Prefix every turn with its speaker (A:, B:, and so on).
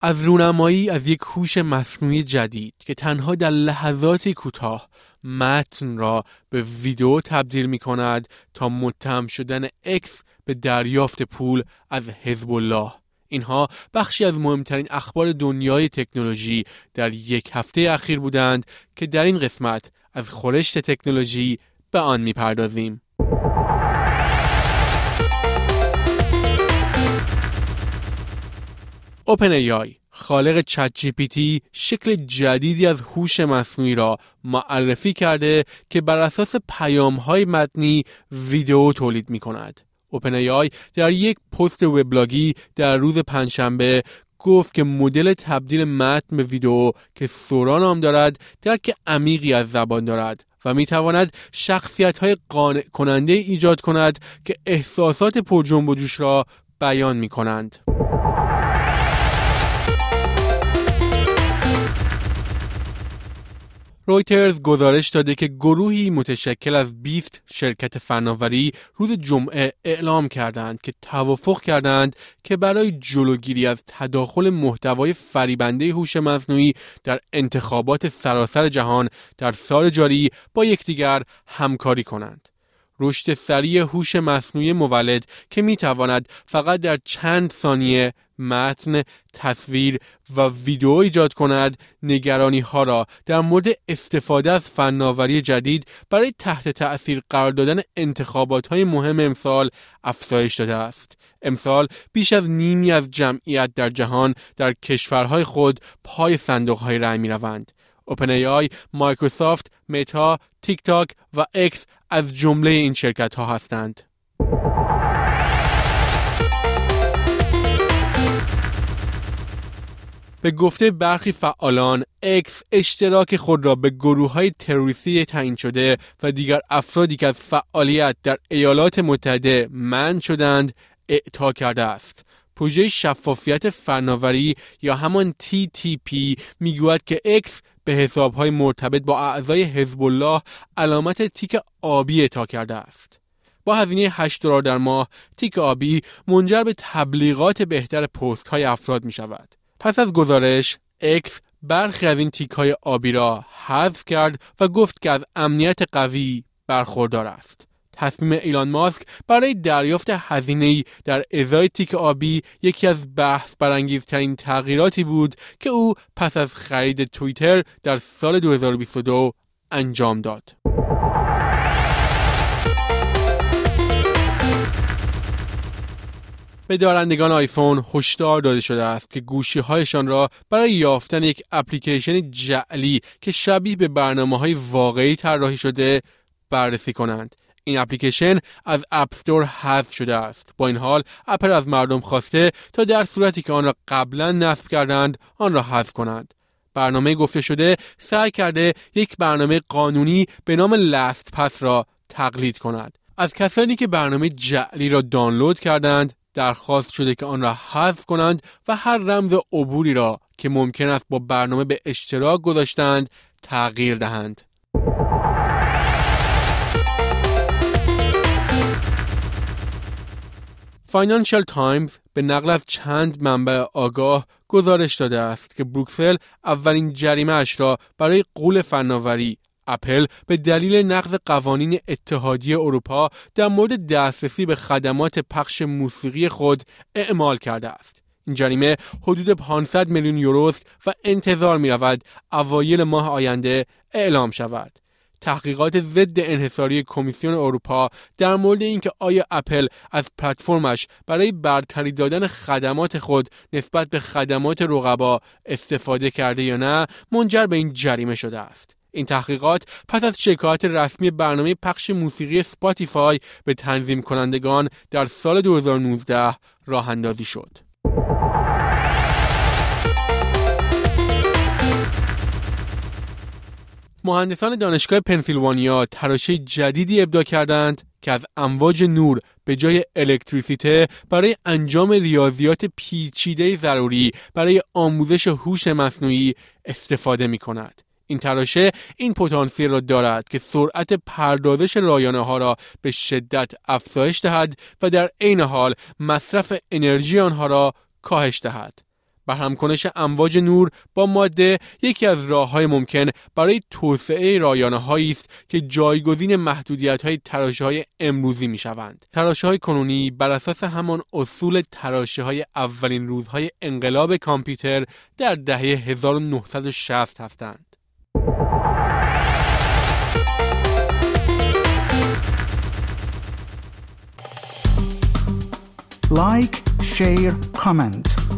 A: از رونمایی از یک هوش مصنوعی جدید که تنها در لحظاتی کوتاه متن را به ویدیو تبدیل می کند تا متهم شدن اکس به دریافت پول از حزب الله اینها بخشی از مهمترین اخبار دنیای تکنولوژی در یک هفته اخیر بودند که در این قسمت از خورشت تکنولوژی به آن می‌پردازیم. اوپن ای خالق چت جی پی تی شکل جدیدی از هوش مصنوعی را معرفی کرده که بر اساس پیام های متنی ویدیو تولید می کند. اوپن ای در یک پست وبلاگی در روز پنجشنبه گفت که مدل تبدیل متن به ویدیو که سورا نام دارد درک عمیقی از زبان دارد و می تواند شخصیت های قانع کننده ایجاد کند که احساسات پر جنب و جوش را بیان می کنند. رویترز گزارش داده که گروهی متشکل از 20 شرکت فناوری روز جمعه اعلام کردند که توافق کردند که برای جلوگیری از تداخل محتوای فریبنده هوش مصنوعی در انتخابات سراسر جهان در سال جاری با یکدیگر همکاری کنند. رشد سریع هوش مصنوعی مولد که می تواند فقط در چند ثانیه متن، تصویر و ویدیو ایجاد کند نگرانی ها را در مورد استفاده از فناوری جدید برای تحت تأثیر قرار دادن انتخابات های مهم امسال افزایش داده است. امسال بیش از نیمی از جمعیت در جهان در کشورهای خود پای صندوق های رأی می روند. OpenAI، مایکروسافت، متا، تیک تاک و اکس از جمله این شرکت ها هستند. به گفته برخی فعالان اکس اشتراک خود را به گروه های تروریستی تعیین شده و دیگر افرادی که از فعالیت در ایالات متحده منع شدند اعطا کرده است. پروژه شفافیت فناوری یا همان TTP می‌گوید که اکس به حسابهای مرتبط با اعضای حزب الله علامت تیک آبی اعطا کرده است. با هزینه 8 دلار در ماه تیک آبی منجر به تبلیغات بهتر پست های افراد می شود. پس از گزارش اکس برخی از این تیک های آبی را حذف کرد و گفت که از امنیت قوی برخوردار است. تصمیم ایلان ماسک برای دریافت هزینه در ازای تیک آبی یکی از بحث برانگیزترین تغییراتی بود که او پس از خرید توییتر در سال 2022 انجام داد. به دارندگان آیفون هشدار داده شده است که گوشی هایشان را برای یافتن یک اپلیکیشن جعلی که شبیه به برنامه های واقعی طراحی شده بررسی کنند. این اپلیکیشن از اپستور حذف شده است. با این حال اپل از مردم خواسته تا در صورتی که آن را قبلا نصب کردند آن را حذف کنند. برنامه گفته شده سعی کرده یک برنامه قانونی به نام LastPass را تقلید کند. از کسانی که برنامه جعلی را دانلود کردند درخواست شده که آن را حذف کنند و هر رمز عبوری را که ممکن است با برنامه به اشتراک گذاشتند تغییر دهند. فاینانشال تایمز به نقل از چند منبع آگاه گزارش داده است که بروکسل اولین جریمه اش را برای قول فناوری اپل به دلیل نقض قوانین اتحادیه اروپا در مورد دسترسی به خدمات پخش موسیقی خود اعمال کرده است. این جریمه حدود 500 میلیون یوروست و انتظار می رود اوایل ماه آینده اعلام شود. تحقیقات ضد انحصاری کمیسیون اروپا در مورد اینکه آیا اپل از پلتفرمش برای برتری دادن خدمات خود نسبت به خدمات رقبا استفاده کرده یا نه منجر به این جریمه شده است این تحقیقات پس از شکایت رسمی برنامه پخش موسیقی سپاتیفای به تنظیم کنندگان در سال 2019 راه اندازی شد. مهندسان دانشگاه پنسیلوانیا تراشه جدیدی ابدا کردند که از امواج نور به جای الکتریسیته برای انجام ریاضیات پیچیده ضروری برای آموزش هوش مصنوعی استفاده می کند. این تراشه این پتانسیل را دارد که سرعت پردازش رایانه ها را به شدت افزایش دهد و در عین حال مصرف انرژی آنها را کاهش دهد. همکنش امواج نور با ماده یکی از راه های ممکن برای توسعه رایانه است که جایگزین محدودیت های تراشه های امروزی می شوند. تراشه های کنونی بر اساس همان اصول تراشه های اولین روزهای انقلاب کامپیوتر در دهه 1960 هستند.
B: like، share، comment